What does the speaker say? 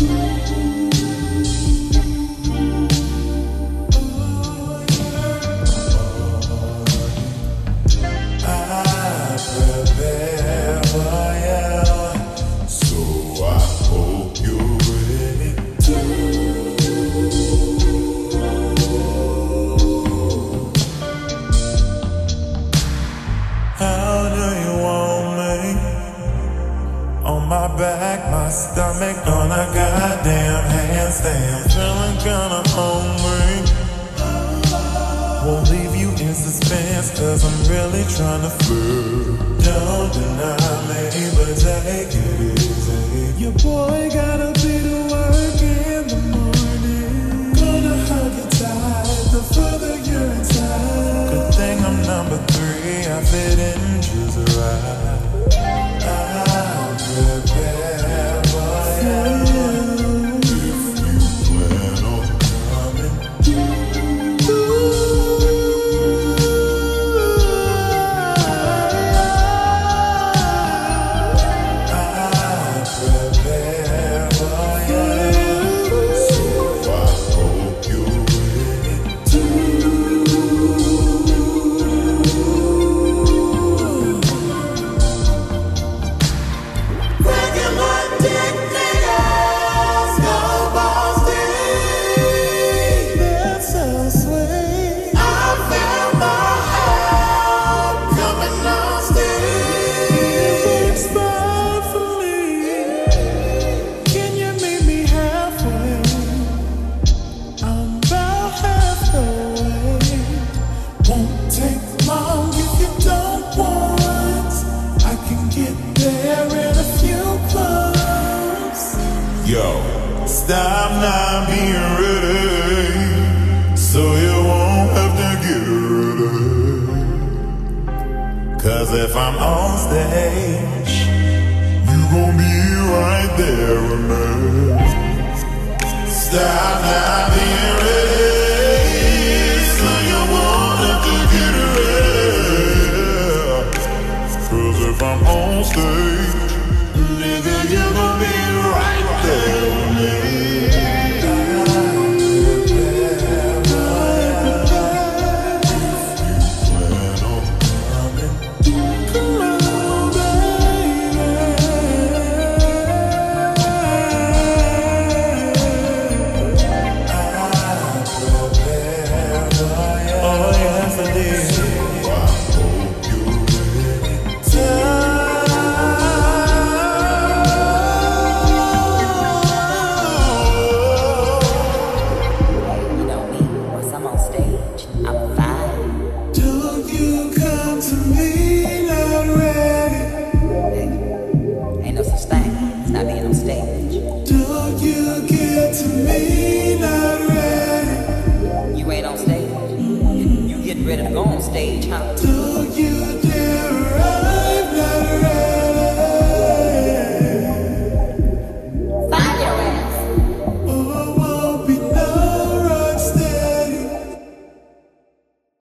you. Back, my stomach on a goddamn handstand. Feeling kinda hungry. Won't leave you in suspense, cause I'm really trying to food. Don't deny me, but take it easy. Your boy gotta Yo, stop not being ready, so you won't have to get ready. Cause if I'm on stage, you gon' be right there with me. Stop not being ready, so you won't have to get ready. Cause if I'm on stage,